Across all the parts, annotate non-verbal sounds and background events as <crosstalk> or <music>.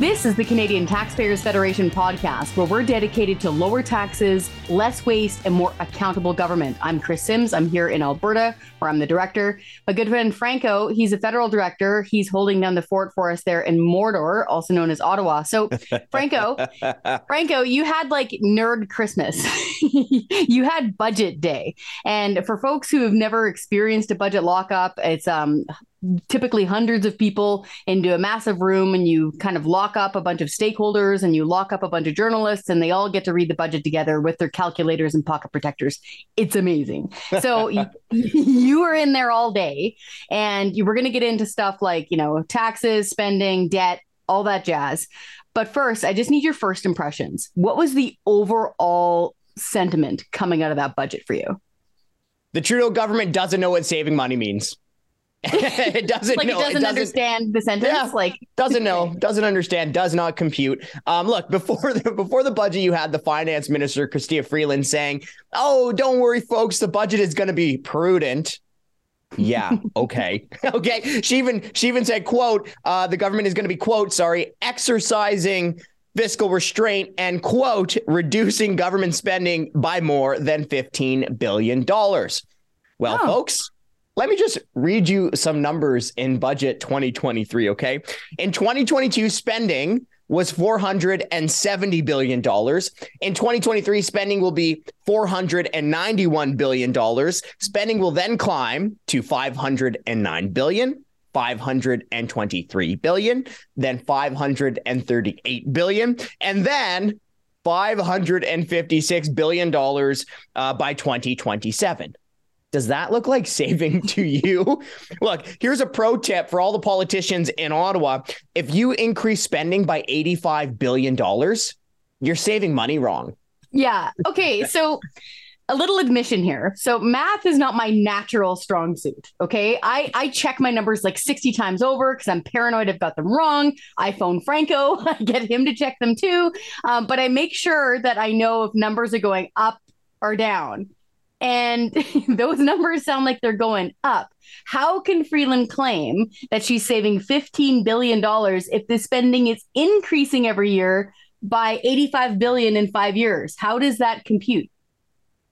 This is the Canadian Taxpayers Federation podcast, where we're dedicated to lower taxes, less waste, and more accountable government. I'm Chris Sims. I'm here in Alberta, where I'm the director. My good friend Franco, he's a federal director. He's holding down the fort for us there in Mordor, also known as Ottawa. So, <laughs> Franco, Franco, you had like nerd Christmas. <laughs> you had budget day, and for folks who have never experienced a budget lockup, it's um typically hundreds of people into a massive room and you kind of lock up a bunch of stakeholders and you lock up a bunch of journalists and they all get to read the budget together with their calculators and pocket protectors. It's amazing. So <laughs> you, <laughs> you were in there all day and you were going to get into stuff like, you know, taxes, spending, debt, all that jazz. But first, I just need your first impressions. What was the overall sentiment coming out of that budget for you? The Trudeau government doesn't know what saving money means. <laughs> it doesn't like know, it doesn't, doesn't understand the sentence. Yeah, like doesn't know, doesn't understand, does not compute. Um, look before the <laughs> before the budget, you had the finance minister Chrystia Freeland saying, "Oh, don't worry, folks, the budget is going to be prudent." yeah. <laughs> Okay. Okay. She even she even said quote uh the government is going to be quote sorry exercising fiscal restraint and quote reducing government spending by more than 15 billion dollars. Well oh. folks let me just read you some numbers in budget 2023, okay? In 2022, spending was $470 billion. In 2023, spending will be $491 billion. Spending will then climb to $509 billion. 523 billion, then 538 billion, and then 556 billion dollars uh, by 2027. Does that look like saving <laughs> to you? look, here's a pro tip for all the politicians in Ottawa. If you increase spending by $85 billion, you're saving money wrong. Yeah. Okay. <laughs> So, a little admission here. So math is not my natural strong suit. Okay. I, I check my numbers like 60 times over because I'm paranoid I've got them wrong. I phone Franco, <laughs> I get him to check them too. Um, but I make sure that I know if numbers are going up or down and <laughs> those numbers sound like they're going up. How can Freeland claim that she's saving $15 billion if the spending is increasing every year by 85 billion in five years? How does that compute?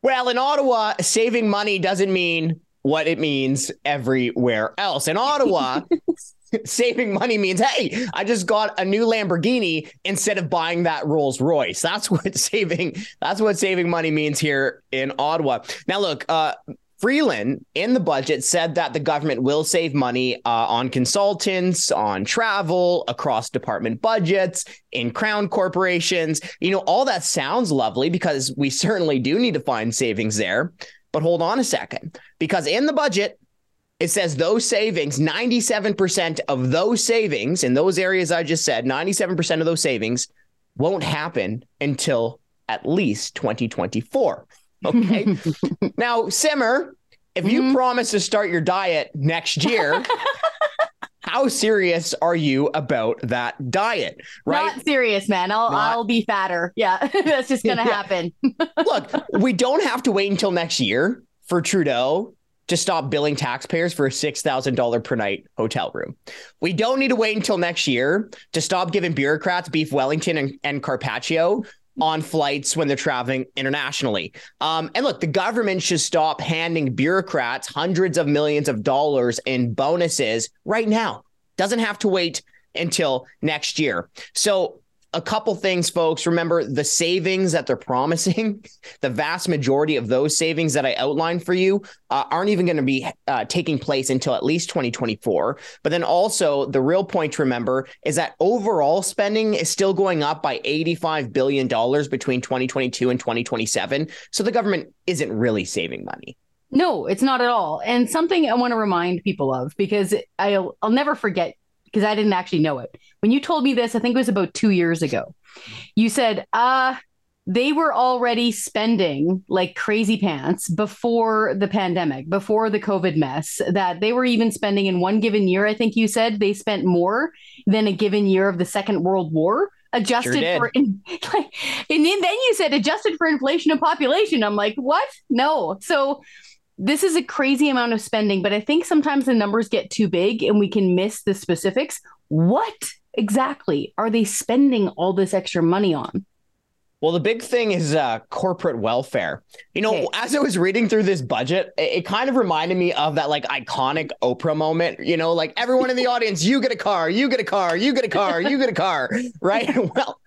Well, in Ottawa, saving money doesn't mean what it means everywhere else. In Ottawa, <laughs> <laughs> saving money means, hey, I just got a new Lamborghini instead of buying that Rolls Royce. That's <laughs> what saving. That's what saving money means here in Ottawa. Now, look, uh, Freeland in the budget said that the government will save money uh, on consultants, on travel, across department budgets, in crown corporations. You know, all that sounds lovely because we certainly do need to find savings there. But hold on a second, because in the budget, it says those savings, 97% of those savings in those areas I just said, 97% of those savings won't happen until at least 2024. Okay. <laughs> now, Simmer, if you mm-hmm. promise to start your diet next year, <laughs> how serious are you about that diet? Right? Not serious, man. I'll Not... I'll be fatter. Yeah, <laughs> that's just gonna yeah. happen. Look, we don't have to wait until next year for Trudeau to stop billing taxpayers for a $6,000 per night hotel room. We don't need to wait until next year to stop giving bureaucrats beef Wellington and, and Carpaccio on flights when they're traveling internationally. Um, and look, the government should stop handing bureaucrats hundreds of millions of dollars in bonuses right now. Doesn't have to wait until next year. So a couple things, folks. Remember the savings that they're promising, <laughs> the vast majority of those savings that I outlined for you uh, aren't even going to be uh, taking place until at least 2024. But then also, the real point to remember is that overall spending is still going up by $85 billion between 2022 and 2027. So the government isn't really saving money. No, it's not at all. And something I want to remind people of because I'll, I'll never forget because I didn't actually know it. When you told me this, I think it was about two years ago. You said, uh, they were already spending like crazy pants before the pandemic, before the COVID mess, that they were even spending in one given year. I think you said they spent more than a given year of the Second World War adjusted sure for in, <laughs> like and then, then you said adjusted for inflation and population i'm like what no so this is a crazy amount of spending, but I think sometimes the numbers get too big and we can miss the specifics. What exactly are they spending all this extra money on? Well, the big thing is uh, corporate welfare. You know, okay. as I was reading through this budget, it, it, kind of reminded me of that like iconic Oprah moment. You know, like everyone in the audience, you get a car, you get a car, you get a car, you get a car, <laughs> right? <laughs> well,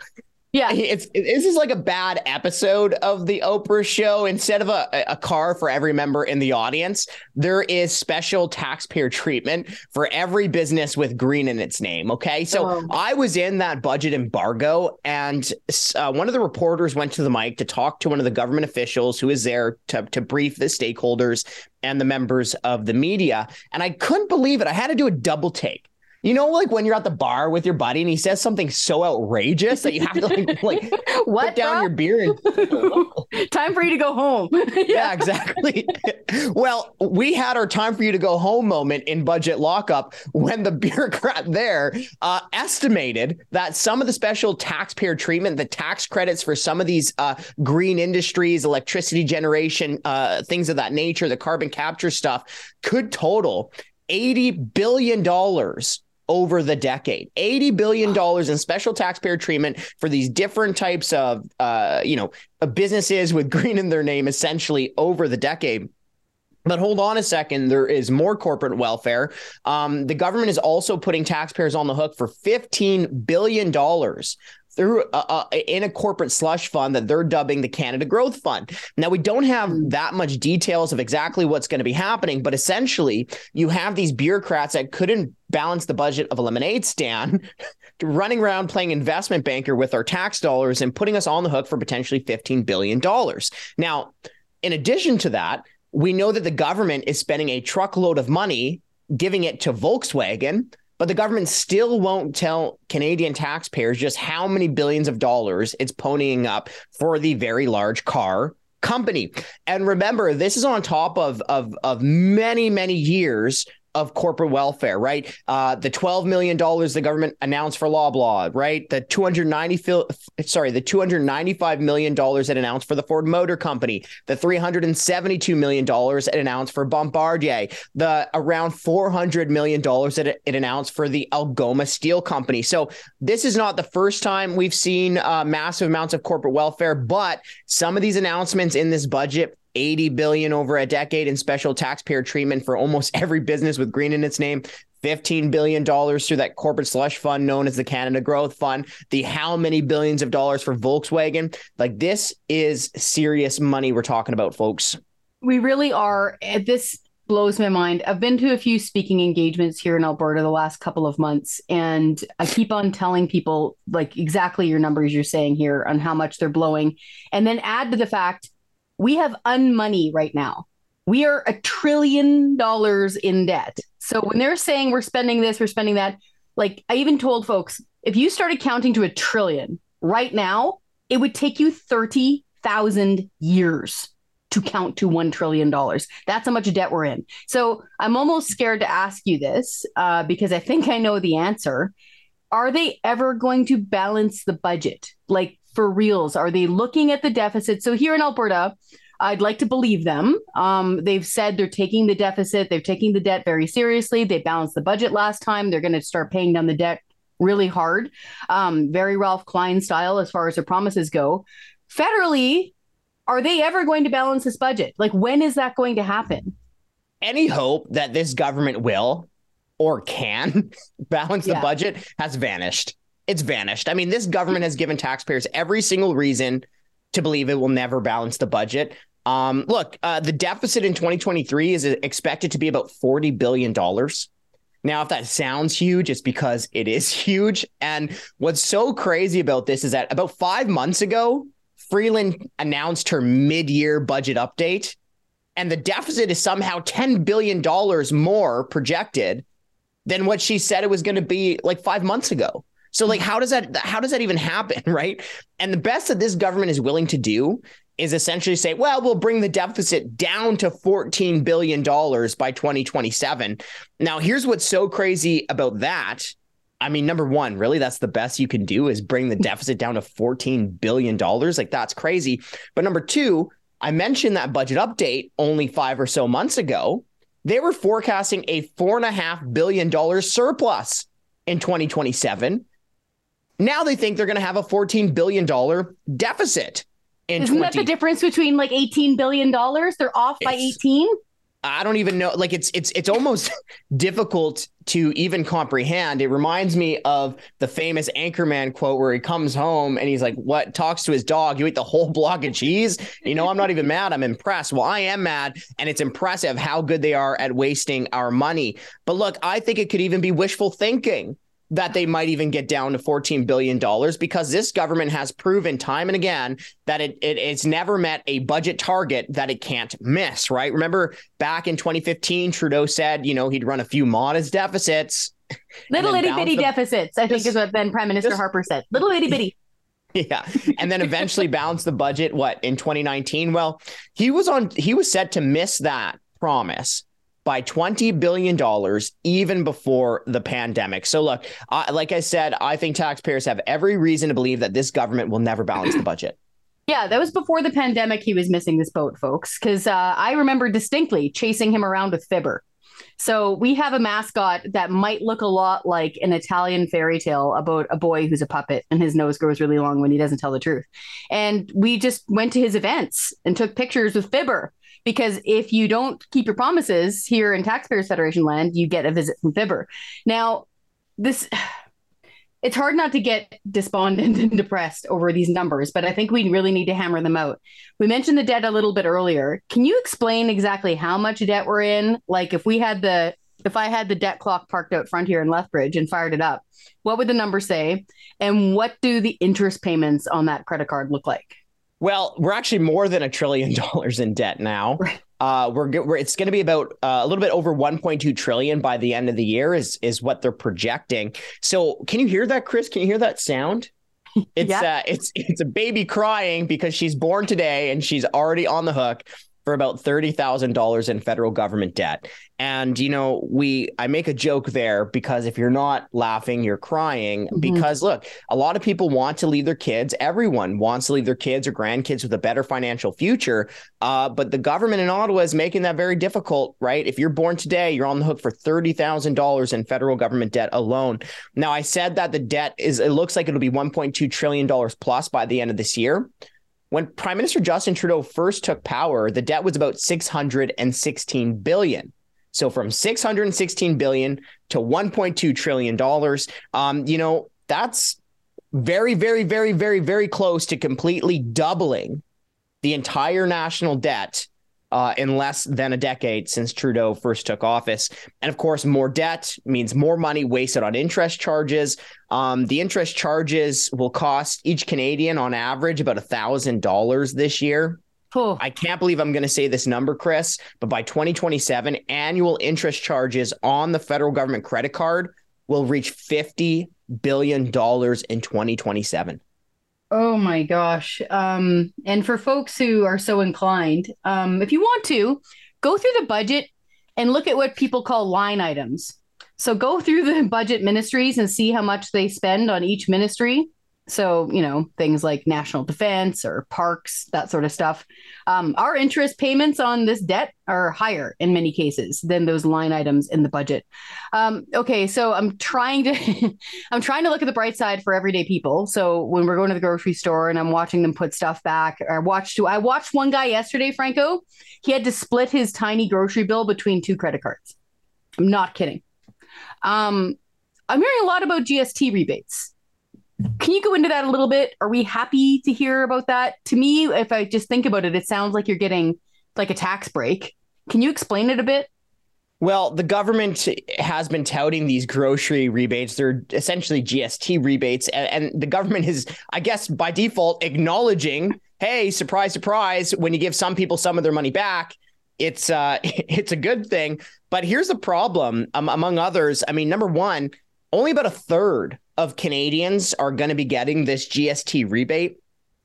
yeah, it's this is like a bad episode of the Oprah show. Instead of a, a car for every member in the audience, there is special taxpayer treatment for every business with green in its name. Okay, so oh. I was in that budget embargo, and uh, one of the reporters went to the mic to talk to one of the government officials who is there to to brief the stakeholders and the members of the media, and I couldn't believe it. I had to do a double take you know, like when you're at the bar with your buddy and he says something so outrageous that you have to like, <laughs> like what, put down bro? your beer and <laughs> time for you to go home. yeah. <laughs> yeah, exactly. well, we had our time for you to go home moment in budget lockup when the bureaucrat there uh, estimated that some of the special taxpayer treatment, the tax credits for some of these uh, green industries, electricity generation, uh, things of that nature, the carbon capture stuff could total $80 billion over the decade. $80 billion in special taxpayer treatment for these different types of, uh, you know, businesses with green in their name essentially over the decade. But hold on a second, there is more corporate welfare. Um, the government is also putting taxpayers on the hook for $15 billion through uh, uh, in a corporate slush fund that they're dubbing the Canada Growth Fund. Now we don't have hmm. that much details of exactly what's going to be happening, but essentially you have these bureaucrats that couldn't balance the budget of a lemonade stand <laughs> running around playing investment banker with our tax dollars and putting us on the hook for potentially 15 billion dollars. Now, in addition to that, we know that the government is spending a truckload of money giving it to Volkswagen but the government still won't tell Canadian taxpayers just how many billions of dollars it's ponying up for the very large car company. And remember, this is on top of of of many many years of corporate welfare, right? Uh, the twelve million dollars the government announced for Loblaw, right? The two hundred ninety sorry, the two hundred ninety five million dollars it announced for the Ford Motor Company, the three hundred and seventy two million dollars it announced for Bombardier, the around four hundred million dollars that it, it, announced for the Algoma Steel Company. So this is not the first time we've seen uh, massive amounts of corporate welfare, but some of these announcements in this budget 80 billion over a decade in special taxpayer treatment for almost <laughs> every business with green in its name. $15 billion through that corporate slush fund known as the Canada Growth Fund, the how many billions of dollars for Volkswagen. Like, this is serious money we're talking about, folks. We really are. This blows my mind. I've been to a few speaking engagements here in Alberta the last couple of months, and I keep on telling people, like, exactly your numbers you're saying here on how much they're blowing. And then add to the fact we have unmoney right now. We are a trillion dollars in debt. So when they're saying we're spending this, we're spending that, like I even told folks, if you started counting to a trillion right now, it would take you 30,000 years to count to $1 trillion. That's how much debt we're in. So I'm almost scared to ask you this uh, because I think I know the answer. Are they ever going to balance the budget? Like for reals? Are they looking at the deficit? So here in Alberta, I'd like to believe them. Um, they've said they're taking the deficit, they're taking the debt very seriously. They balanced the budget last time. They're going to start paying down the debt really hard, um, very Ralph Klein style as far as their promises go. Federally, are they ever going to balance this budget? Like, when is that going to happen? Any hope that this government will or can <laughs> balance yeah. the budget has vanished it's vanished. I mean, this government has given taxpayers every single reason to believe it will never balance the budget. Um, look, uh, the deficit in 2023 is expected to be about $40 billion. Now, if that sounds huge, it's because it is <laughs> huge. And what's so crazy about this is that about five months ago, Freeland announced her mid year budget update, and the deficit is somehow $10 billion more projected than what she said it was going to be like five months ago. So like mm-hmm. how does that how does that even happen, <laughs> right? And the best that this government is willing to do is essentially say, well, we'll bring the deficit down to 14 billion dollars by 2027. Now, here's what's so crazy about that. I mean, number one, really, that's the best you can do is bring the mm-hmm. deficit down to $14 billion. Like, that's crazy. But number two, I mentioned that budget update only five or so months ago. They were forecasting a $4.5 billion surplus in 2027 Now they think they're going to have a $14 billion deficit. In Isn't 20- that the difference between like $18 billion? They're off by 18? I don't even know. Like it's it's it's almost <laughs> difficult to even comprehend. It reminds me of the famous Anchorman quote where he comes home and he's like, "What?" Talks to his dog. You ate the whole block of cheese. You know, I'm not even mad. I'm impressed. Well, I am mad, and it's impressive how good they are at wasting our money. But look, I think it could even be wishful thinking that they might even get down to $14 billion because this government has proven time and again that it, it, it's never met a budget target that it can't miss, right? Remember back in 2015, Trudeau said, you know, he'd run a few modest deficits. Little itty bitty deficits, I think is what then Prime Minister just, Harper said. Little itty bitty. <laughs> Yeah. And then eventually balance the budget, what, in 2019? Well, he was on, he was set to miss that promise by $20 billion even before the pandemic. So, look, uh, like I said, I think taxpayers have every reason to believe that this government will never balance the budget. Yeah, that was before the pandemic. He was missing this boat, folks, because uh, I remember distinctly chasing him around with Fibber. So we have a mascot that might look a lot like an Italian fairy tale about a boy who's a puppet and his nose grows really long when he doesn't tell the truth. And we just went to his events and took pictures with Fibber because if you don't keep your promises here in Taxpayers Federation land, you get a visit from Fibber. Now, this it's hard not to get despondent <laughs> and depressed over these numbers, but I think we really need to hammer them out. We mentioned the debt a little bit earlier. Can you explain exactly how much debt we're in? Like if we had the if I had the debt clock parked out front here in Lethbridge and fired it up, what would the number say? And what do the interest payments on that credit card look like? Well, we're actually more than a trillion <laughs> dollars in debt now. Uh, we're, we're it's going to be about uh, a little bit over 1.2 trillion by the end of the year is is what they're projecting. So, can you hear that, Chris? Can you hear that sound? <laughs> It's yeah. uh, it's it's a baby crying because she's born today and she's already on the hook for about $30,000 in federal government debt. And you know, we I make a joke there because if you're not laughing, you're crying mm-hmm. because look, a lot of people want to leave their kids, everyone wants to leave their kids or grandkids with a better financial future. Uh, but the government in Ottawa is making that very difficult, right? If you're born today, you're on the hook for $30,000 in federal government debt alone. Now, I said that the debt is it looks like it'll be 1.2 trillion dollars plus by the end of this year. When Prime Minister Justin Trudeau first took power, the debt was about 616 billion. So from 616 billion to 1.2 trillion dollars, um, you know, that's very, very, very, very, very close to completely doubling the entire national debt uh, in less than a decade since Trudeau first took office. And of course, more debt means more money wasted on interest charges. Um, the interest charges will cost each Canadian on average about $1,000 this year. Oh. I can't believe I'm going to say this number, Chris, but by 2027, annual interest charges on the federal government credit card will reach $50 billion in 2027. Oh my gosh. Um, and for folks who are so inclined, um, if you want to, go through the budget and look at what people call line items. So go through the <laughs> budget ministries and see how much they spend on each ministry so, you know, things like national defense or parks, that sort of stuff. Um, our interest payments on this debt are higher in many cases than those line items in the budget. Um, okay, so I'm trying to <laughs> I'm trying to look at the bright side for everyday people. So when we're going to the grocery store and I'm watching them put stuff back, I watched I watched one guy yesterday, Franco. He had to split his tiny grocery bill between two credit cards. I'm not kidding. Um, I'm hearing a lot about GST rebates can you go into that a little bit? Are we happy to hear about that? To me, if I just think about it, it sounds like you're getting like a tax break. Can you explain it a bit? Well, the government has been touting these grocery rebates. They're essentially GST rebates. And, and, the government is, I guess, by default, acknowledging, hey, surprise, surprise, when you give some people some of their money back, it's uh, <laughs> it's a good thing. But here's the problem, um, among others. I mean, number one, only about a third of Canadians are going to be getting this GST rebate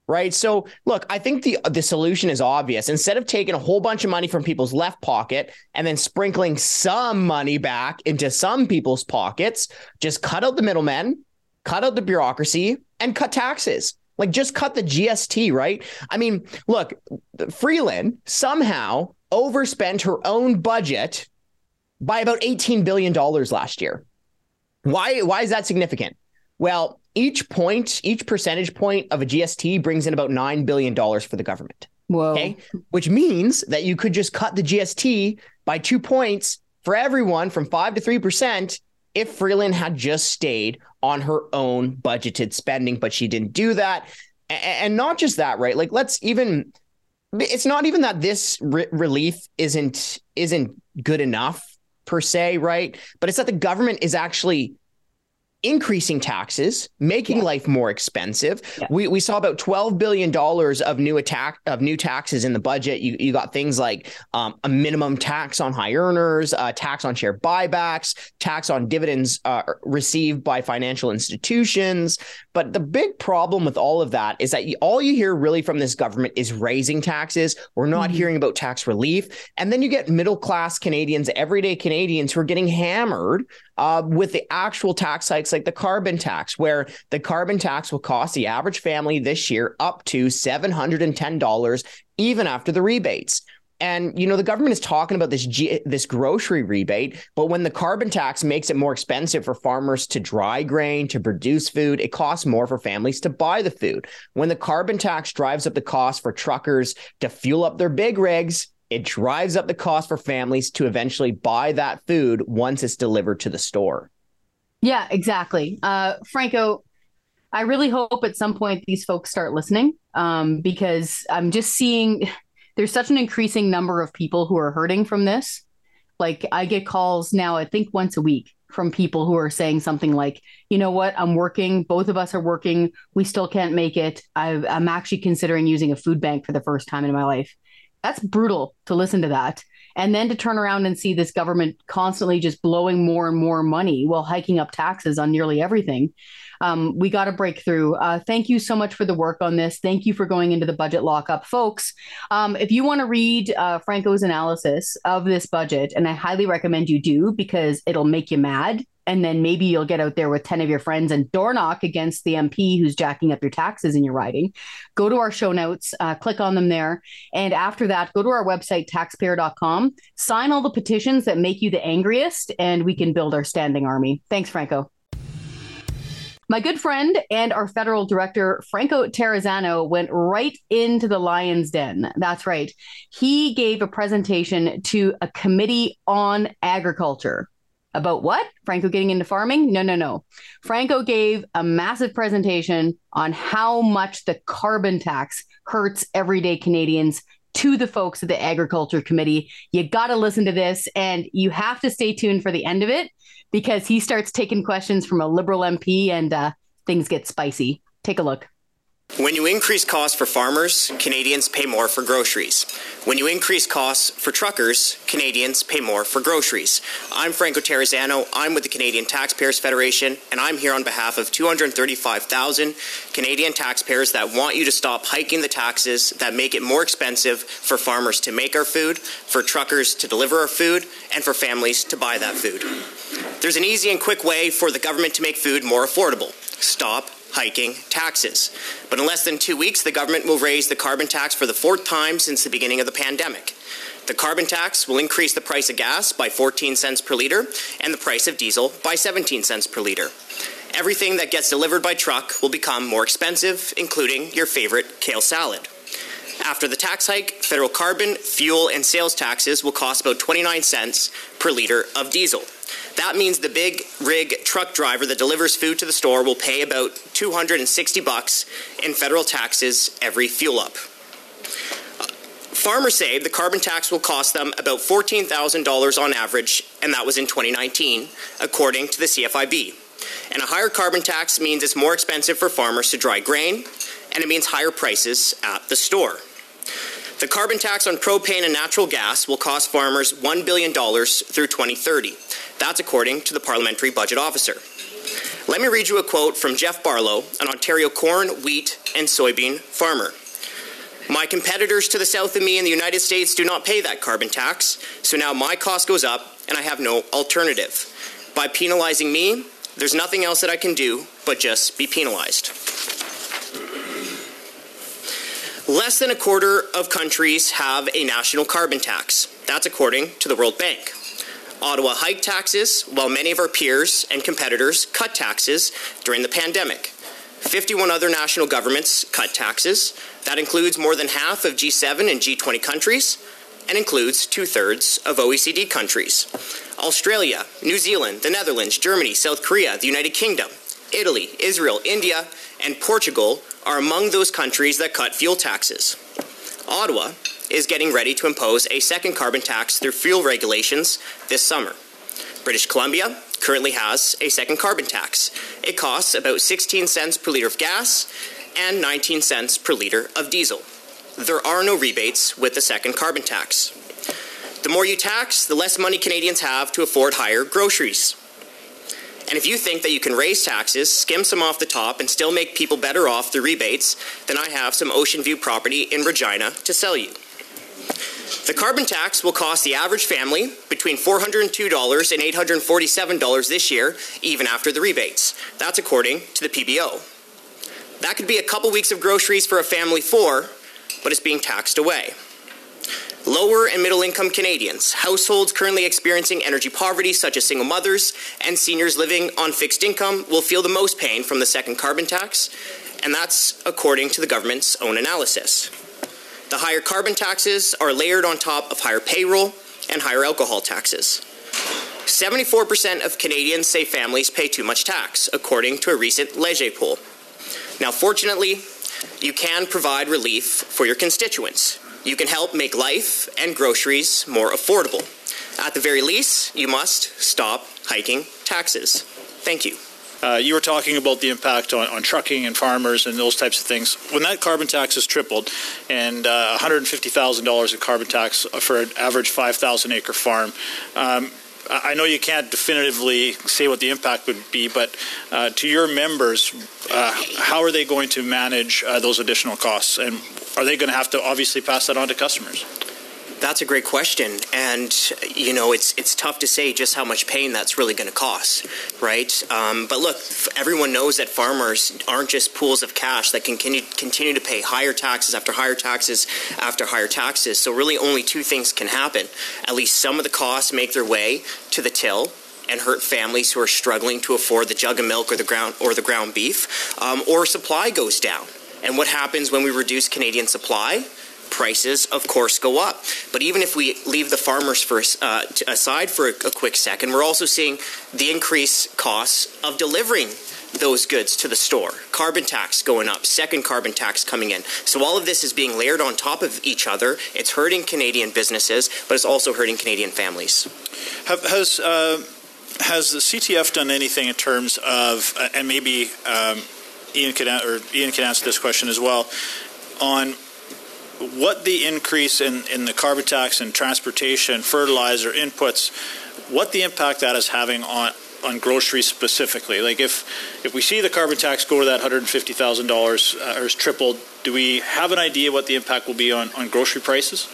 right? So look, I think the the solution is obvious. Instead of taking a whole bunch of money from people's left pocket and then sprinkling some money back into some people's pockets, just cut out the middlemen, cut out the bureaucracy, and cut taxes. Like just cut the GST, right? I mean, look, Freeland somehow overspent her own budget by about $18 billion last year. Why, why is that significant? Well, each point, each percentage point of a GST brings in about $9 billion for the government. Whoa. Okay. Which means that you could just cut the GST by two points for everyone from five to 3% if Freeland had just stayed on her own budgeted spending, but she didn't do that. And not just that, right? Like, let's even, it's not even that this re- relief isn't isn't good enough per se, right? But it's that the government is actually increasing taxes, making yeah. life more expensive. Yeah. We we saw about twelve billion dollars of new attack of new taxes in the budget. You you got things like um, a minimum tax on high earners, uh, tax on share buybacks, tax on dividends uh, received by financial institutions. But the big problem with all of that is that you, all you hear really from this government is raising taxes. We're not mm-hmm. hearing about tax relief, and then you get middle class Canadians, everyday Canadians who are getting hammered uh, with the actual tax hikes like the carbon tax, where the carbon tax will cost the average family this year up to $710, even after the rebates. And you know the government is talking about this G- this grocery rebate, but when the carbon tax makes it more expensive for farmers to dry grain to produce food, it costs more for families to buy the food. When the carbon tax drives up the cost for truckers to fuel up their big rigs, it drives up the cost for families to eventually buy that food once it's delivered to the store. Yeah, exactly. Uh, Franco, I really hope at some point these folks start listening um, because I'm just seeing there's such an increasing number of people who are hurting from this. Like I get calls now, I think once a week from people who are saying something like, you know what, I'm working, both of us are working, we still can't make it. i am actually considering using a food bank for the first time in my life. That's brutal to listen to that. And then to turn around and see this government constantly just blowing more and more money while hiking up taxes on nearly everything. Um, we got a breakthrough. Uh, thank you so much for the work on this. Thank you for going into the budget lockup, folks. Um, if you want to read uh, Franco's analysis of this budget, and I highly recommend you do because it'll make you mad and then maybe you'll get out there with 10 of your friends and door knock against the MP who's jacking up your taxes in your riding. Go to our show notes, uh, click on them there. And after that, go to our website, taxpayer.com, sign all the petitions that make you the angriest, and we can build our standing army. Thanks, Franco. My good friend and our federal director, Franco Terrazzano, went right into the lion's den. That's right. He gave a presentation to a committee on agriculture. About what? Franco getting into farming? No, no, no. Franco gave a massive presentation on how much the carbon tax hurts everyday Canadians to the folks at the Agriculture Committee. You got to listen to this and you have to stay tuned for the end of it because he starts taking questions from a Liberal MP and uh, things get spicy. Take a look. When you increase costs for farmers, Canadians pay more for groceries. When you increase costs for truckers, Canadians pay more for groceries. I'm Franco Terrazzano. I'm with the Canadian Taxpayers Federation, and I'm here on behalf of 235,000 Canadian taxpayers that want you to stop hiking the taxes that make it more expensive for farmers to make our food, for truckers to deliver our food, and for families to buy that food. There's an easy and quick way for the government to make food more affordable. Stop hiking taxes. But in less than two weeks, the government will raise the carbon tax for the fourth time since the beginning of the pandemic. The carbon tax will increase the price of gas by 14 cents per litre and the price of diesel by 17 cents per litre. Everything that gets delivered by truck will become more expensive, including your favorite kale salad. After the tax hike, federal carbon, fuel, and sales taxes will cost about 29 cents per litre of diesel. That means the big rig truck driver that delivers food to the store will pay about 260 bucks in federal taxes every fuel up. Uh, farmers say the carbon tax will cost them about $14,000 on average, and that was in 2019, according to the CFIB. And a higher carbon tax means it's more expensive for farmers to dry grain, and it means higher prices at the store. The carbon tax on propane and natural gas will cost farmers $1 billion through 2030. That's according to the Parliamentary Budget Officer. Let me read you a quote from Jeff Barlow, an Ontario corn, wheat, and soybean farmer. My competitors to the south of me in the United States do not pay that carbon tax, so now my cost goes up and I have no alternative. By penalizing me, there's nothing else that I can do but just be penalized. Less than a quarter of countries have a national carbon tax. That's according to the World Bank. Ottawa hiked taxes, while many of our peers and competitors cut taxes during the pandemic. 51 other national governments cut taxes. That includes more than half of G7 and G20 countries and includes two thirds of OECD countries. Australia, New Zealand, the Netherlands, Germany, South Korea, the United Kingdom, Italy, Israel, India, and Portugal are among those countries that cut fuel taxes. Ottawa is getting ready to impose a second carbon tax through fuel regulations this summer. British Columbia currently has a second carbon tax. It costs about 16 cents per litre of gas and 19 cents per litre of diesel. There are no rebates with the second carbon tax. The more you tax, the less money Canadians have to afford higher groceries. And if you think that you can raise taxes, skim some off the top, and still make people better off through rebates, then I have some Ocean View property in Regina to sell you. The carbon tax will cost the average family between $402 and $847 this year, even after the rebates. That's according to the PBO. That could be a couple weeks of groceries for a family four, but it's being taxed away. Lower and middle income Canadians, households currently experiencing energy poverty, such as single mothers, and seniors living on fixed income, will feel the most pain from the second carbon tax, and that's according to the government's own analysis. The higher carbon taxes are layered on top of higher payroll and higher alcohol taxes. 74% of Canadians say families pay too much tax, according to a recent Leger poll. Now, fortunately, you can provide relief for your constituents. You can help make life and groceries more affordable. At the very least, you must stop hiking taxes. Thank you. Uh, you were talking about the impact on, on, trucking and farmers and those types of things. When that carbon tax is tripled and uh, $150,000 of carbon tax for an average 5,000 acre farm, um, I know you can't definitively say what the impact would be, but uh, to your members, uh, how are they going to manage uh, those additional costs? And are they going to have to obviously pass that on to customers? That's a great question, and you know it's it's tough to say just how much pain that's really going to cost, right? Um, but look, everyone knows that farmers aren't just pools of cash that can continue to pay higher taxes after higher taxes after higher taxes. So really, only two things can happen. At least some of the costs make their way to the till, and hurt families who are struggling to afford the jug of milk or the ground or the ground beef, um, or supply goes down. And what happens when we reduce Canadian supply? Prices, of course, go up. But even if we leave the farmers for, uh, aside for a, a quick second, we're also seeing the increased costs of delivering those goods to the store. Carbon tax going up, second carbon tax coming in. So all of this is being layered on top of each other. It's hurting Canadian businesses, but it's also hurting Canadian families. Have, has uh, has the CTF done anything in terms of, uh, and maybe um, Ian can or Ian can answer this question as well on what the increase in, in the carbon tax and transportation, fertilizer inputs, what the impact that is having on on groceries specifically. Like if if we see the carbon tax go to that hundred and fifty thousand uh, dollars or is tripled, do we have an idea what the impact will be on, on grocery prices?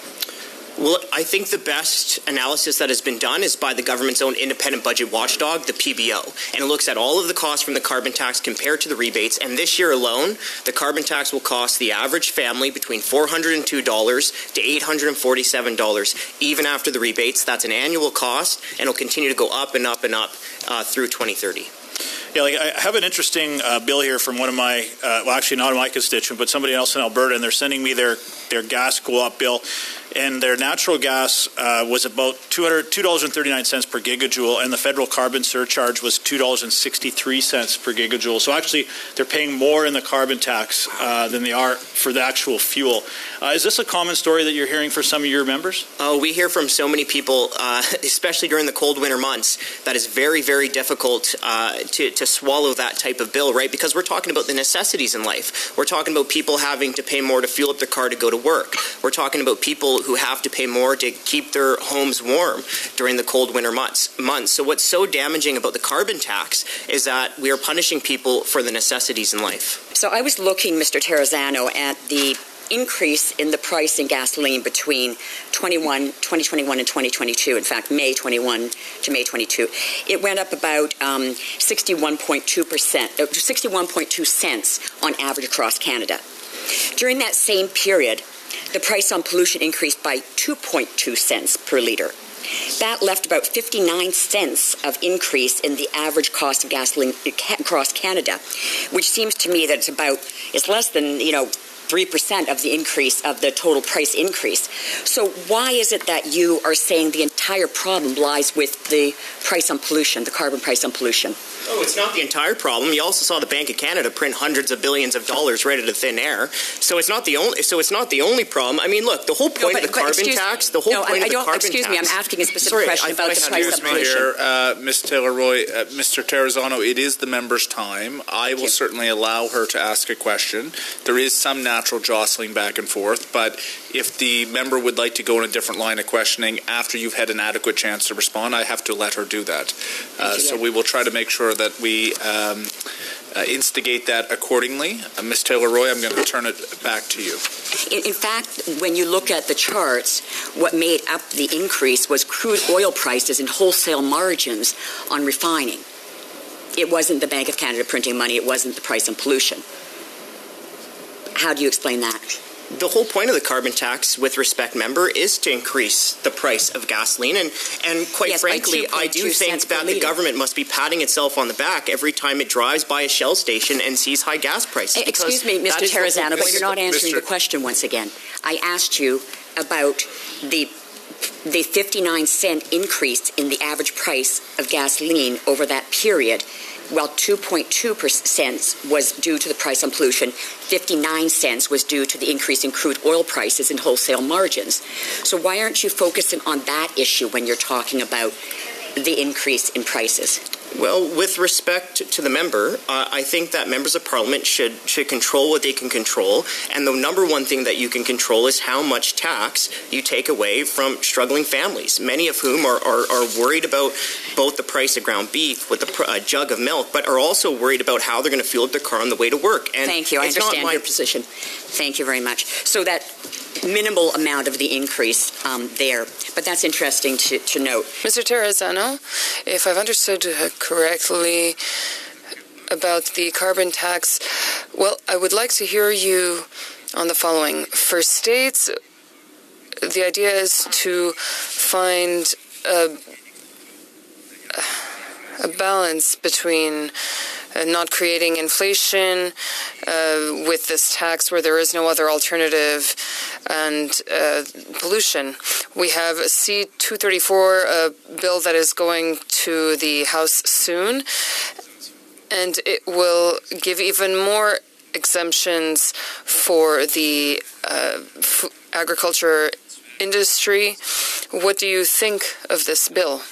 Well, I think the best analysis that has been done is by the government's own independent budget watchdog, the PBO. And it looks at all of the costs from the carbon tax compared to the rebates. And this year alone, the carbon tax will cost the average family between $402 to $847, even after the rebates. That's an annual cost, and it'll continue to go up and up and up uh, through 2030. Yeah, like I have an interesting uh, bill here from one of my, uh, well, actually not my constituent, but somebody else in Alberta, and they're sending me their their gas go-up bill, and their natural gas uh, was about $2.39 per gigajoule, and the federal carbon surcharge was $2.63 per gigajoule. So actually, they're paying more in the carbon tax uh, than they are for the actual fuel. Uh, is this a common story that you're hearing for some of your members? Oh, we hear from so many people, uh, <laughs> especially during the cold winter months, that is very, very difficult uh, to, to swallow that type of bill, right? Because we're talking about the necessities in life. We're talking about people having to pay more to fuel up their car to go to work. We're talking about people who have to pay more to keep their homes warm during the cold winter months. months. So, what's so damaging about the carbon tax is that we are punishing people for the necessities in life. So, I was looking, Mr. Terrazzano, at the increase in the price in gasoline between 21, 2021 and 2022. In fact, May 21 to May 22. It went up about um, 61.2%, uh, 61.2 cents on average across Canada. During that same period, the price on pollution increased by 2.2 cents per litre. that left about 59 cents of increase in the average cost of gasoline across Canada, which seems to me that it's about, it's less than, you know, 3% of the increase of the total price increase. So, why is it that you are saying the entire problem lies with the price on pollution, the carbon price on pollution? Oh, it's not the entire problem. You also saw the Bank of Canada print hundreds of billions of dollars right out of thin air. So it's not the only. So it's not the only problem. I mean, look, the whole point no, but, of the carbon excuse, tax. The whole no, point I, of the carbon excuse tax. Excuse me, I'm asking a specific Sorry, question I, about I, the price of pollution. Here, uh, Ms. Taylor Roy, uh, Mr. Terrazzano, it is the member's time. I will certainly allow her to ask a question. There is some natural jostling back and forth, but if the member would like to go in a different line of questioning after you've had an adequate chance to respond, I have to let her do that. Uh, so we will try to make sure that we um, uh, instigate that accordingly. Uh, Ms. Taylor Roy, I'm going to turn it back to you. In, in, fact, when you look at the charts, what made up the increase was crude oil prices and wholesale margins on refining. It wasn't the Bank of Canada printing money, it wasn't the price on pollution. How do you explain that? The whole point of the carbon tax with respect member is to increase the price of gasoline and and quite yes, frankly I do think that the government must be patting itself on the back every time it drives by a Shell station and sees high gas prices. Eh, excuse me, Mr. Terrazzano, but you're not answering Mr. the question once again. I asked you about the the 59 cent increase in the average price of gasoline over that period while 2.2 cents was due to the price on pollution, 59 cents was due to the increase in crude oil prices and wholesale margins. So why aren't you focusing on that issue when you're talking about the increase in prices? Well, with respect to the member, uh, I think that members of parliament should should control what they can control, and the number one thing that you can control is how much tax you take away from struggling families, many of whom are, are, are worried about both the price of ground beef with a, a, jug of milk, but are also worried about how they're going to fuel up their car on the way to work. And Thank you. I understand my- your position. Thank you very much. So that minimal amount of the increase um, there. But that's interesting to, to note. Mr. Terrazzano, if I've understood correctly about the carbon tax, well, I would like to hear you on the following. For states, the idea is to find a, a balance between uh, not creating inflation uh, with this tax where there is no other alternative and uh, pollution. We have a C234 uh, bill that is going to the House soon, and it will give even more exemptions for the uh, agriculture industry. What do you think of this bill?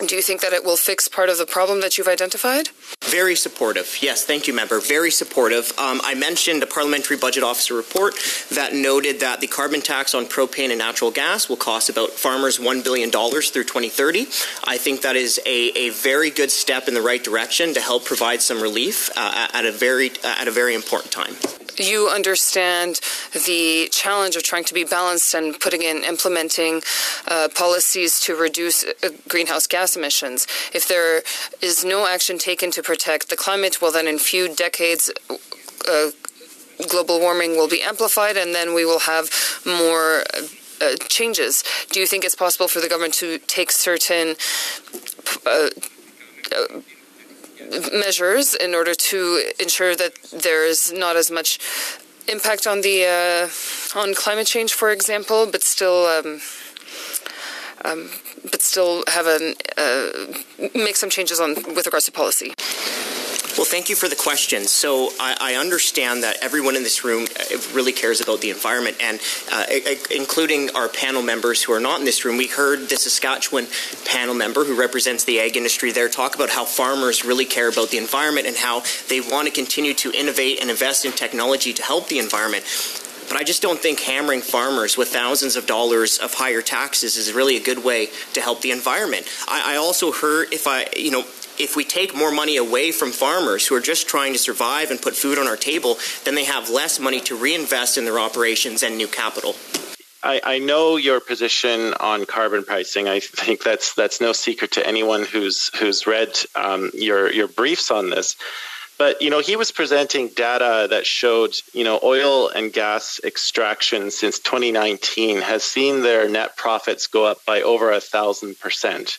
Do you think that it will fix part of the problem that you've identified? Very supportive. Yes, thank you, member. Very supportive. Um, I mentioned a parliamentary budget officer report that noted that the carbon tax on propane and natural gas will cost about farmers $1 billion through 2030. I think that is a, a very good step in the right direction to help provide some relief uh, at, a very, uh, at a very important time you understand the challenge of trying to be balanced and putting in implementing uh, policies to reduce uh, greenhouse gas emissions. If there is no action taken to protect the climate, well, then in few decades, uh, global warming will be amplified, and then we will have more. Uh, changes. Do you think it's possible for the government to take certain uh, uh, measures in order to ensure that there is not as much impact on the uh, on climate change, for example, but still. Um, um, but still have uh, make some changes on with regards to policy. Well, thank you for the question. So I, I, understand that everyone in this room uh, really cares about the environment, and uh, including our panel members who are not in this room. We heard the Saskatchewan panel member who represents the ag industry there talk about how farmers really care about the environment and how they want to continue to innovate and invest in technology to help the environment but I just don't think hammering farmers with thousands of dollars of higher taxes is really a good way to help the environment. I, I also heard if I, you know, if we take more money away from farmers who are just trying to survive and put food on our table, then they have less money to reinvest in their operations and new capital. I, I, know your position on carbon pricing. I think that's that's no secret to anyone who's who's read um, your your briefs on this. But you know, he was presenting data that showed you know oil and gas extraction since 2019 has seen their net profits go up by over a thousand percent.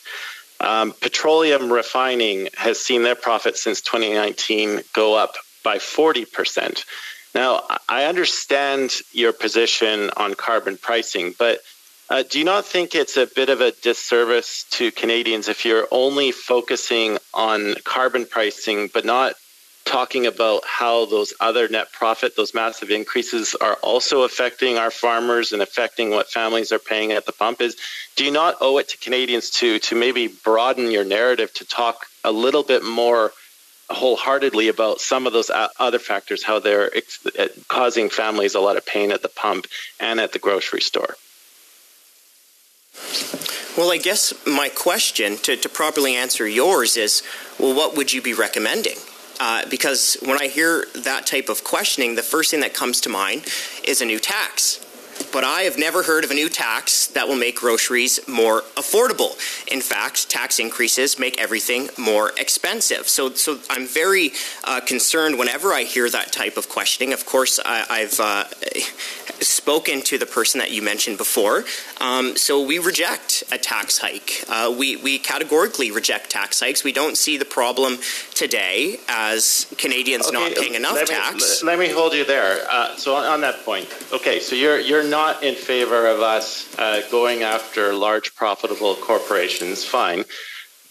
Um, petroleum refining has seen their profits since 2019 go up by 40 percent. Now, I understand your position on carbon pricing, but uh, do you not think it's a bit of a disservice to Canadians if you're only focusing on carbon pricing, but not talking about how those other net profit, those massive increases are also affecting our farmers and affecting what families are paying at the pump is do you not owe it to Canadians to to maybe broaden your narrative to talk a little bit more wholeheartedly about some of those other factors how they're eh, causing families a lot of pain at the pump and at the grocery store well, I guess my question to, to properly answer yours is well, what would you be recommending? Uh, because when I hear that type of questioning, the first thing that comes to mind is a new tax. But I have never heard of a new tax that will make groceries more affordable. In fact, tax increases make everything more expensive. So, so I'm very uh, concerned whenever I hear that type of questioning. Of course, I, have uh, spoken to the person that you mentioned before. Um, so we reject a tax hike. Uh, we, we categorically reject tax hikes. We don't see the problem today as Canadians okay, not paying enough let tax. Me, let me hold you there. Uh, so on, on, that point, okay, so you're you're not in favor of us uh, going after large profitable corporations. Fine.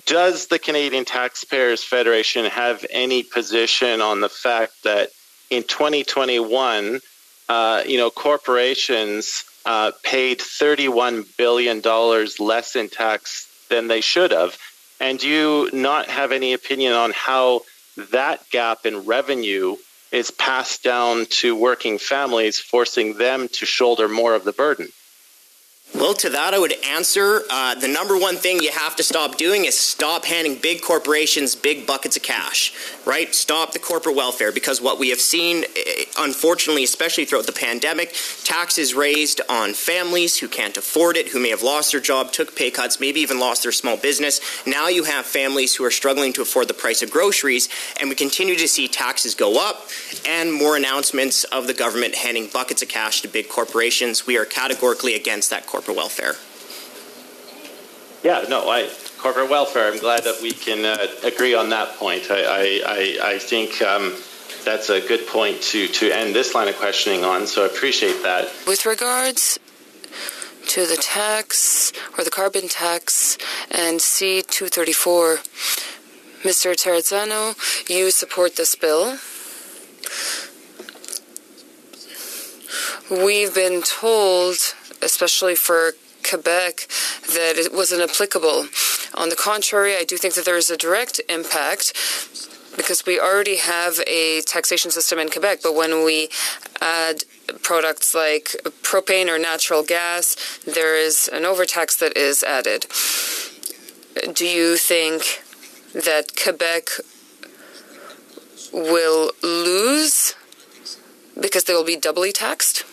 Does the Canadian Taxpayers Federation have any position on the fact that in 2021 uh, you know, corporations uh, paid $31 billion less in tax than they should have. And do you not have any opinion on how that gap in revenue is passed down to working families, forcing them to shoulder more of the burden? Well, to that, I would answer uh, the number one thing you have to stop doing is stop handing big corporations big buckets of cash, right? Stop the corporate welfare because what we have seen, eh, unfortunately, especially throughout the pandemic, taxes raised on families who can't afford it, who may have lost their job, took pay cuts, maybe even lost their small business. Now you have families who are struggling to afford the price of groceries, and we continue to see taxes go up and more announcements of the government handing buckets of cash to big corporations. We are categorically against that corporate corporate welfare. Yeah, no, I corporate welfare. I'm glad that we can uh, agree on that point. I I, I, I think. Um, that's a good point to, to end this line of questioning on, so I appreciate that. With regards to the tax or the carbon tax and C234, Mr. Terrazzano, you support this bill. We've been told especially for Quebec, that it wasn't applicable. On the contrary, I do think that there is a direct impact because we already have a taxation system in Quebec, but when we add products like propane or natural gas, there is an overtax that is added. Do you think that Quebec will lose because they will be doubly taxed?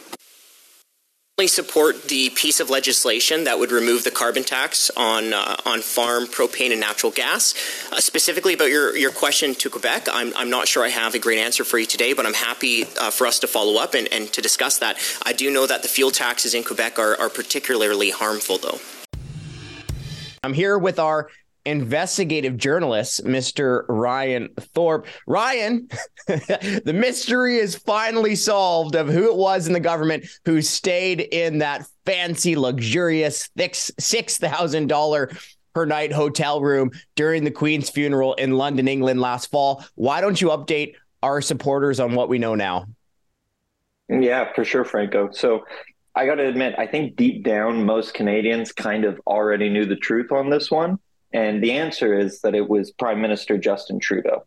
Support the piece of legislation that would remove the carbon tax on uh, on farm propane and natural gas. Uh, specifically about your, your question to Quebec, I'm, I'm not sure I have a great answer for you today, but I'm happy uh, for us to follow up and, and to discuss that. I do know that the fuel taxes in Quebec are, are particularly harmful, though. I'm here with our investigative journalist, Mr. Ryan Thorpe. Ryan, <laughs> the mystery is finally solved of who it was in the government who stayed in that fancy, luxurious, $6,000 per night hotel room during the Queen's funeral in London, England last fall. Why don't you update our supporters on what we know now? Yeah, for sure, Franco. So I got to admit, I think deep down, most Canadians kind of already knew the truth on this one. And the answer is that it was Prime Minister Justin Trudeau.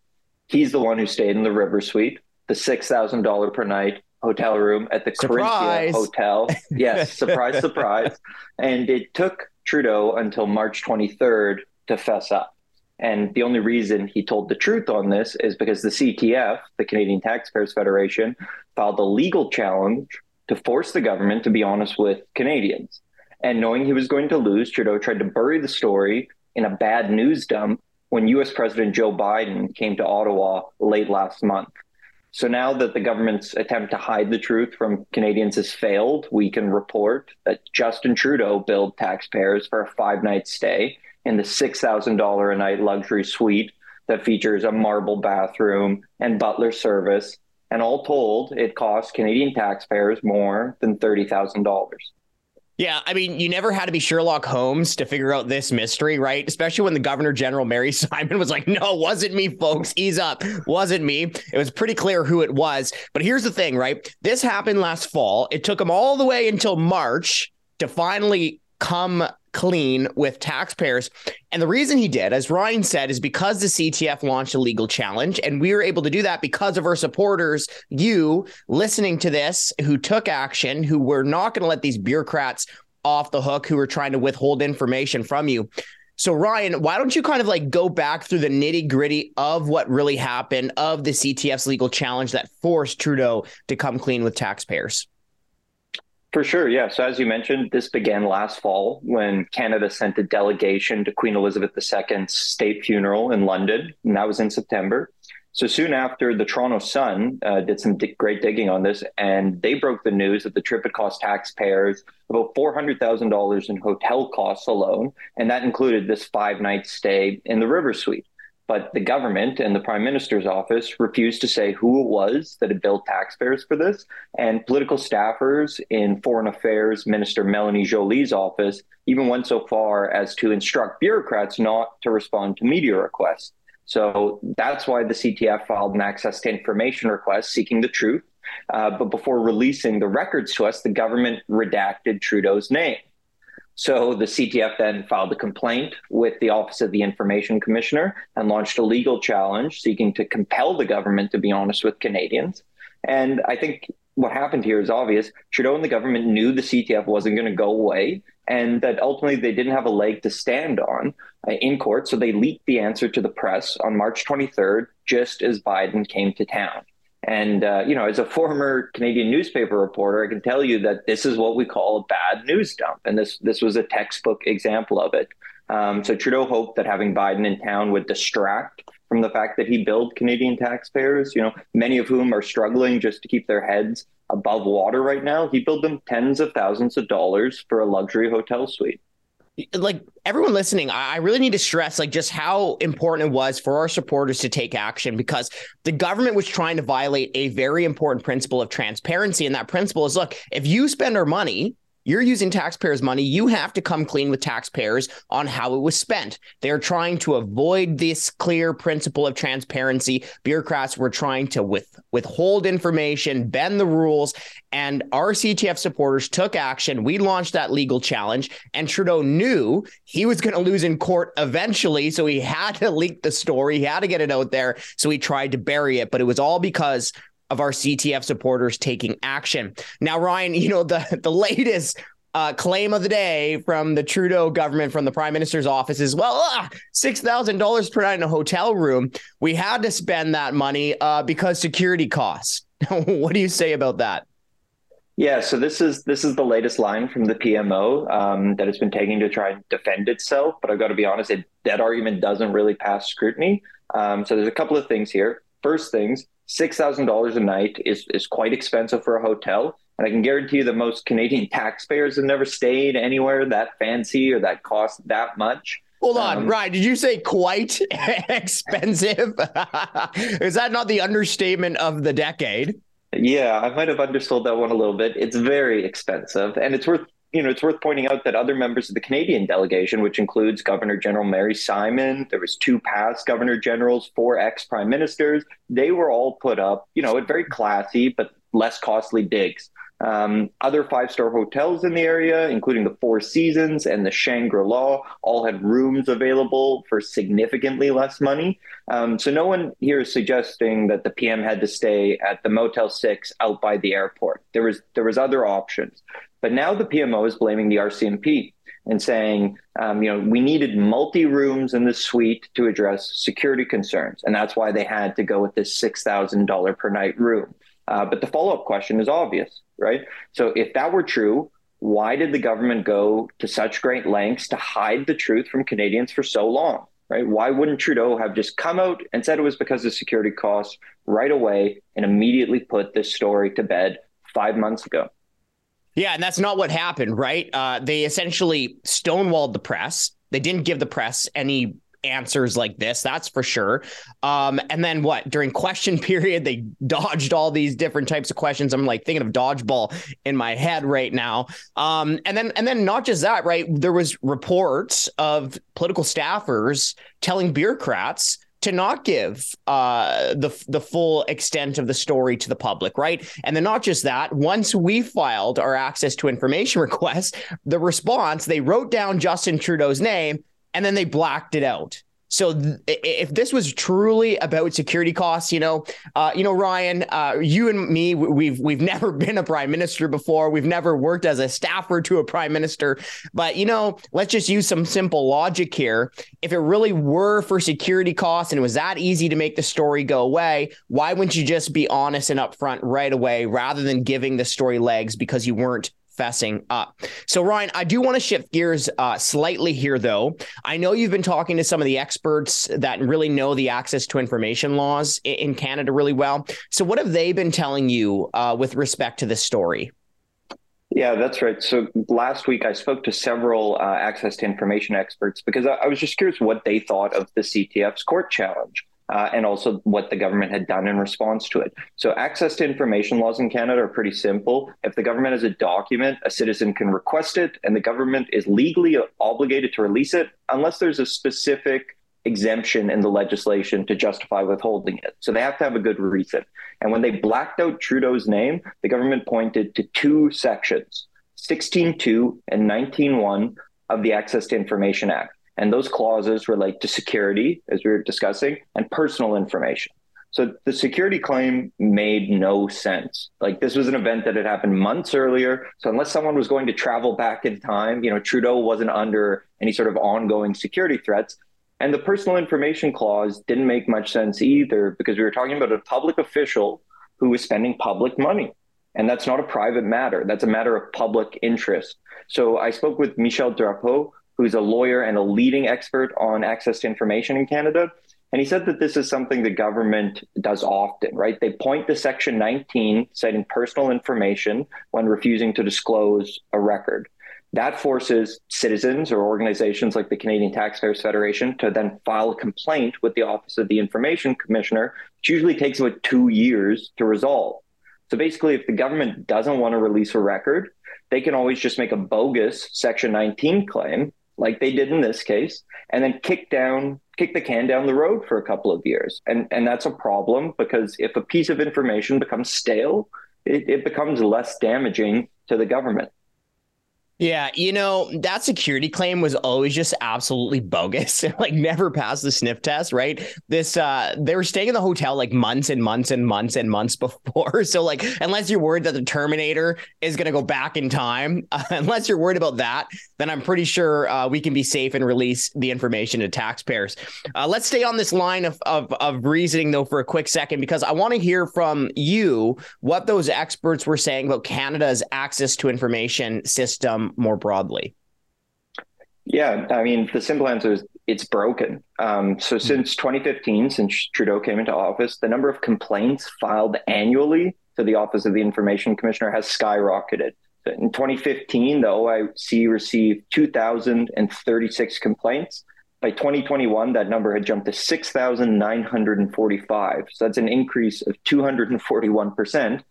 He's the one who stayed in the River Suite, the $6,000 per night hotel room at the surprise. Corinthia Hotel. <laughs> Yes, surprise, surprise. And it took Trudeau until March 23rd to fess up. And the only reason he told the truth on this is because the CTF, the Canadian Taxpayers Federation, filed a legal challenge to force the government to be honest with Canadians. And knowing he was going to lose, Trudeau tried to bury the story in a bad news dump when US President Joe Biden came to Ottawa late last month. So now that the government's attempt to hide the truth from Canadians has failed, we can report that Justin Trudeau billed taxpayers for a five night stay in the $6,000 a night luxury suite that features a marble bathroom and butler service. And all told, it cost Canadian taxpayers more than $30,000. Yeah, I mean, you never had to be Sherlock Holmes to figure out this mystery, right? Especially when the Governor General Mary <laughs> Simon was like, "No, wasn't me, folks. Ease up. Wasn't me." It was pretty clear who it was. But here's the thing, right? This happened last fall. It took them all the way until March to finally come clean with taxpayers. And the reason he did, as Ryan said, is because the CTF launched a legal challenge. And we were able to do that because of our supporters, you listening to this, who took action, who were not going to let these bureaucrats off the hook, who were trying to withhold information from you. So, Ryan, why don't you kind of like go back through the nitty gritty of what really happened of the CTF's legal challenge that forced Trudeau to come clean with taxpayers? For sure, yeah. So as you mentioned, this began last fall when Canada sent a delegation to Queen Elizabeth II's state funeral in London, and that was in September. So soon after, the Toronto Sun uh, did some great digging on this, and they broke the news that the trip had cost taxpayers about $400,000 in hotel costs alone, and that included this five night stay in the River Suite. But the government and the prime minister's office refused to say who it was that had billed taxpayers for this. And political staffers in Foreign Affairs Minister Melanie Joly's office even went so far as to instruct bureaucrats not to respond to media requests. So that's why the CTF filed an access to information request seeking the truth. Uh, but before releasing the records to us, the government redacted Trudeau's name. So the CTF then filed a complaint with the Office of the Information Commissioner and launched a legal challenge seeking to compel the government to be honest with Canadians. And I think what happened here is obvious. Trudeau and the government knew the CTF wasn't going to go away and that ultimately they didn't have a leg to stand on uh, in court. So they leaked the answer to the press on March 23rd, just as Biden came to town. And, uh, you know, as a former Canadian newspaper reporter, I can tell you that this is what we call a bad news dump. And this, this was a textbook example of it. Um, so Trudeau hoped that having Biden in town would distract from the fact that he billed Canadian taxpayers, you know, many of whom are struggling just to keep their heads above water right now. He billed them tens of thousands of dollars for a luxury hotel suite like everyone listening, I really need to stress like just how important it was for our supporters to take action because the government was trying to violate a very important principle of transparency. And that principle is look, if you spend our money, you're using taxpayers' money. You have to come clean with taxpayers on how it was spent. They're trying to avoid this clear principle of transparency. Bureaucrats were trying to with, withhold information, bend the rules, and our CTF supporters took action. We launched that legal challenge, and Trudeau knew he was going to lose in court eventually. So he had to leak the story, he had to get it out there. So he tried to bury it, but it was all because of our CTF supporters taking action. Now, Ryan, you know, the, the latest uh, claim of the day from the Trudeau government, from the prime minister's office is well, uh, $6,000 per night in a hotel room. We had to spend that money uh, because security costs. <laughs> what do you say about that? Yeah, so this is this is the latest line from the PMO um, that has been taking to try and defend itself. But I've got to be honest, it, that argument doesn't really pass scrutiny. Um, so there's a couple of things here. First things, six thousand dollars a night is is quite expensive for a hotel. And I can guarantee you that most Canadian <laughs> taxpayers have never stayed anywhere that fancy or that cost that much. Hold on, um, Ryan. Did you say quite <laughs> expensive? <laughs> is that not the understatement of the decade? Yeah, I might have undersold that one a little bit. It's very expensive, and it's worth you know, it's worth pointing out that other members of the Canadian delegation, which includes Governor General Mary Simon, there was two past Governor Generals, four ex Prime Ministers, they were all put up, you know, at very classy but less costly digs. Um, other five star hotels in the area, including the Four Seasons and the Shangri La, all had rooms available for significantly less money. Um, so no one here is suggesting that the PM had to stay at the Motel Six out by the airport. There was there was other options. But now the PMO is blaming the RCMP and saying, um, you know, we needed multi rooms in the suite to address security concerns. And that's why they had to go with this $6,000 per night room. Uh, but the follow up question is obvious, right? So if that were true, why did the government go to such great lengths to hide the truth from Canadians for so long? right? Why wouldn't Trudeau have just come out and said it was because of security costs right away and immediately put this story to bed five months ago? Yeah, and that's not what happened, right? Uh, they essentially stonewalled the press. They didn't give the press any answers like this, that's for sure. Um, and then what? During question <laughs> period, they dodged all these different types of questions. I'm like thinking of dodgeball in my head right now. Um, and then and then not just that, right? There was reports of political staffers telling bureaucrats to not give uh, the the full extent of the story to the public, right? And then not just that. Once we filed our access to information <laughs> request, the response they wrote down Justin Trudeau's name and then they blacked it out. So th- if this was truly about security costs, you know, uh, you know, Ryan, uh, you and me, we've we've <laughs> never been a prime minister before. We've never worked as a staffer to a prime minister. But you know, let's just use some simple logic here. If it really were for security costs and it was that easy to make the story go away, why wouldn't you just be honest and upfront right away rather than giving the story legs because you weren't fessing up. So, Ryan, I do want to shift gears uh, slightly here, though. I know you've been talking to some of the experts that really know the access to information laws in Canada really well. So, what have they been telling you uh, with respect to this story? Yeah, that's right. So last week I spoke to several uh, access to information experts because I, I was just curious what they thought of the CTF's court challenge uh, and also what the government had done in response to it. So, access to information laws in Canada are pretty simple. If the government has a document, a citizen can request it, and the government is legally obligated to release it unless there's a specific exemption in the legislation to justify withholding it. So, they have to have a good reason. And when they blacked out Trudeau's name, the government pointed to two sections 16.2 and 19.1 of the Access to Information Act. And those clauses relate to security, as we were discussing, and personal information. So the security claim made no sense. Like this was an event that had happened months earlier. So unless someone was going to travel back in time, you know, Trudeau wasn't under any sort of ongoing security threats. And the personal information clause didn't make much sense either because we were talking about a public official who was spending public money. And that's not a private matter. That's a matter of public interest. So I spoke with Michel Drapeau, who's a lawyer and a leading expert on access to information in Canada. And he said that this is something the government does often, right? They point to Section 19, citing personal information when refusing to disclose a record. That forces citizens or organizations like the Canadian Taxpayers Federation to then file a complaint with the Office of the Information Commissioner, which usually takes about two years to resolve. So basically, if the government doesn't want to release a record, they can always just make a bogus Section 19 claim like they did in this case, and then kick down kick the can down the road for a couple of years. And and that's a problem because if a piece of information becomes stale, it, it becomes less damaging to the government. Yeah, you know, that security claim was always just absolutely bogus. <laughs> like never passed the sniff test, right? This uh they were staying in the hotel like months and months and months and months <laughs> before. So like unless you're worried that the Terminator is going to go back in time, uh, <laughs> unless you're worried about that, then I'm pretty sure uh, we can be safe and release the information to taxpayers. Uh, let's stay on this line of, of of reasoning though for a quick second because I want to hear from you what those experts were saying about Canada's access to information system more broadly? Yeah, I mean, the simple answer is it's broken. Um, so mm-hmm. since 2015, since Trudeau came into office, the number of complaints filed annually to the Office of the Information Commissioner has skyrocketed. In 2015, the OIC received 2,036 complaints. By 2021, that number had jumped to 6,945. So that's an increase of 241%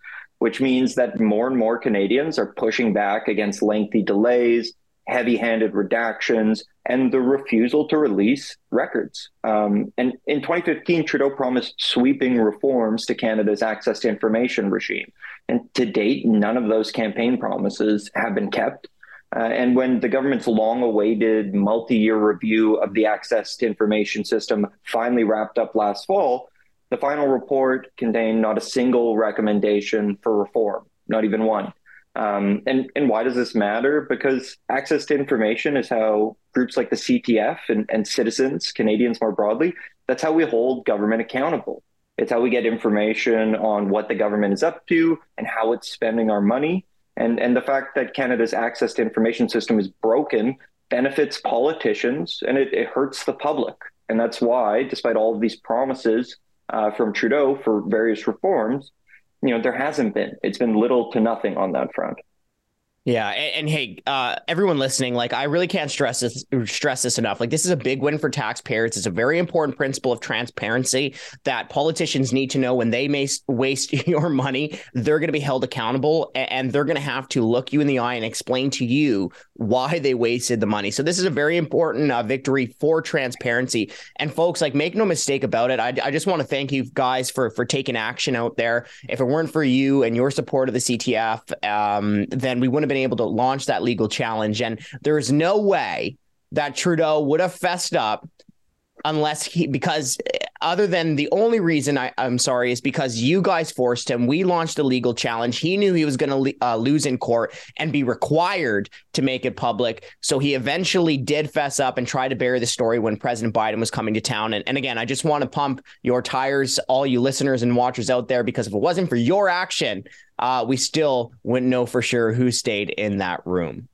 which means that more and more Canadians are pushing back against lengthy delays, heavy handed redactions, and the refusal to release records. Um, and in 2015, Trudeau promised sweeping reforms to Canada's access to information regime. And to date, none of those campaign promises have been kept. Uh, and when the government's long awaited multi year review of the access to information system finally wrapped up last fall, the final report contained not a single recommendation for reform, not even one. Um, and, and why does this matter? Because access to information is how groups like the CTF and, and citizens, Canadians more broadly, that's how we hold government accountable. It's how we get information on what the government is up to and how it's spending our money. And, and the fact that Canada's access to information system is broken benefits politicians and it, it hurts the public. And that's why, despite all of these promises uh, from Trudeau for various reforms, you know, there hasn't been. It's been little to nothing on that front. Yeah, and, and hey, uh, everyone listening, like I really can't stress this stress this enough. Like this is a big win for taxpayers. It's a very important principle of transparency that politicians need to know when they may waste <laughs> your money, they're going to be held accountable, and they're going to have to look you in the eye and explain to you why they wasted the money. So this is a very important uh, victory for transparency. And folks, like make no mistake about it. I, I just want to thank you guys for for taking action out there. If it weren't for you and your support of the CTF, um, then we wouldn't have been able to launch that legal challenge. And there is no way that Trudeau would have fessed up unless he because other than the only reason I, am sorry is because you guys forced him. We launched a legal challenge. He knew he was going to uh, lose in court and be required to make it public. So he eventually did fess up and try to bury the story when President Biden was coming to town. And, and again, I just want to pump your tires, all you listeners and watchers out there, because if it wasn't for your action, uh, we still wouldn't know for sure who stayed in that room.